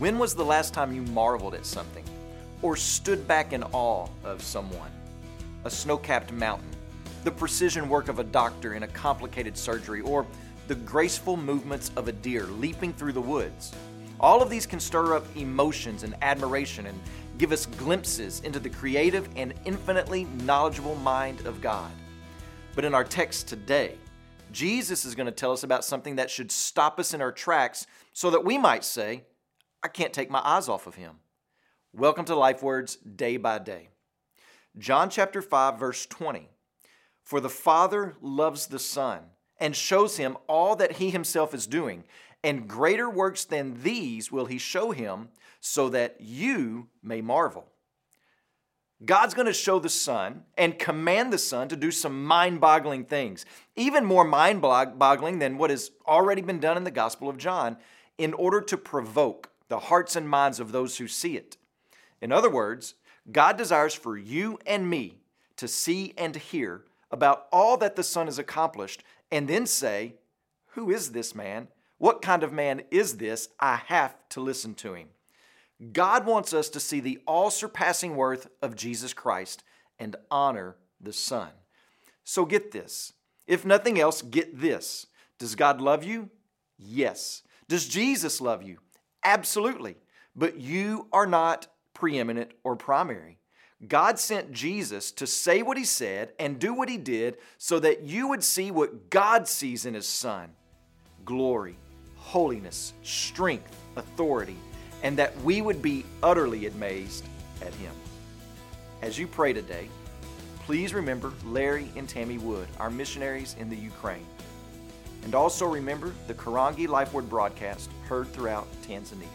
When was the last time you marveled at something or stood back in awe of someone? A snow capped mountain, the precision work of a doctor in a complicated surgery, or the graceful movements of a deer leaping through the woods. All of these can stir up emotions and admiration and give us glimpses into the creative and infinitely knowledgeable mind of God. But in our text today, Jesus is going to tell us about something that should stop us in our tracks so that we might say, I can't take my eyes off of him. Welcome to Life Words Day by Day. John chapter 5, verse 20. For the Father loves the Son and shows him all that he himself is doing, and greater works than these will he show him, so that you may marvel. God's going to show the Son and command the Son to do some mind boggling things, even more mind boggling than what has already been done in the Gospel of John, in order to provoke the hearts and minds of those who see it. In other words, God desires for you and me to see and hear about all that the Son has accomplished and then say, Who is this man? What kind of man is this? I have to listen to him. God wants us to see the all surpassing worth of Jesus Christ and honor the Son. So get this. If nothing else, get this. Does God love you? Yes. Does Jesus love you? Absolutely. But you are not preeminent or primary. God sent Jesus to say what he said and do what he did so that you would see what God sees in his Son glory, holiness, strength, authority and that we would be utterly amazed at him. As you pray today, please remember Larry and Tammy Wood, our missionaries in the Ukraine. And also remember the Karangi Life Word broadcast heard throughout Tanzania.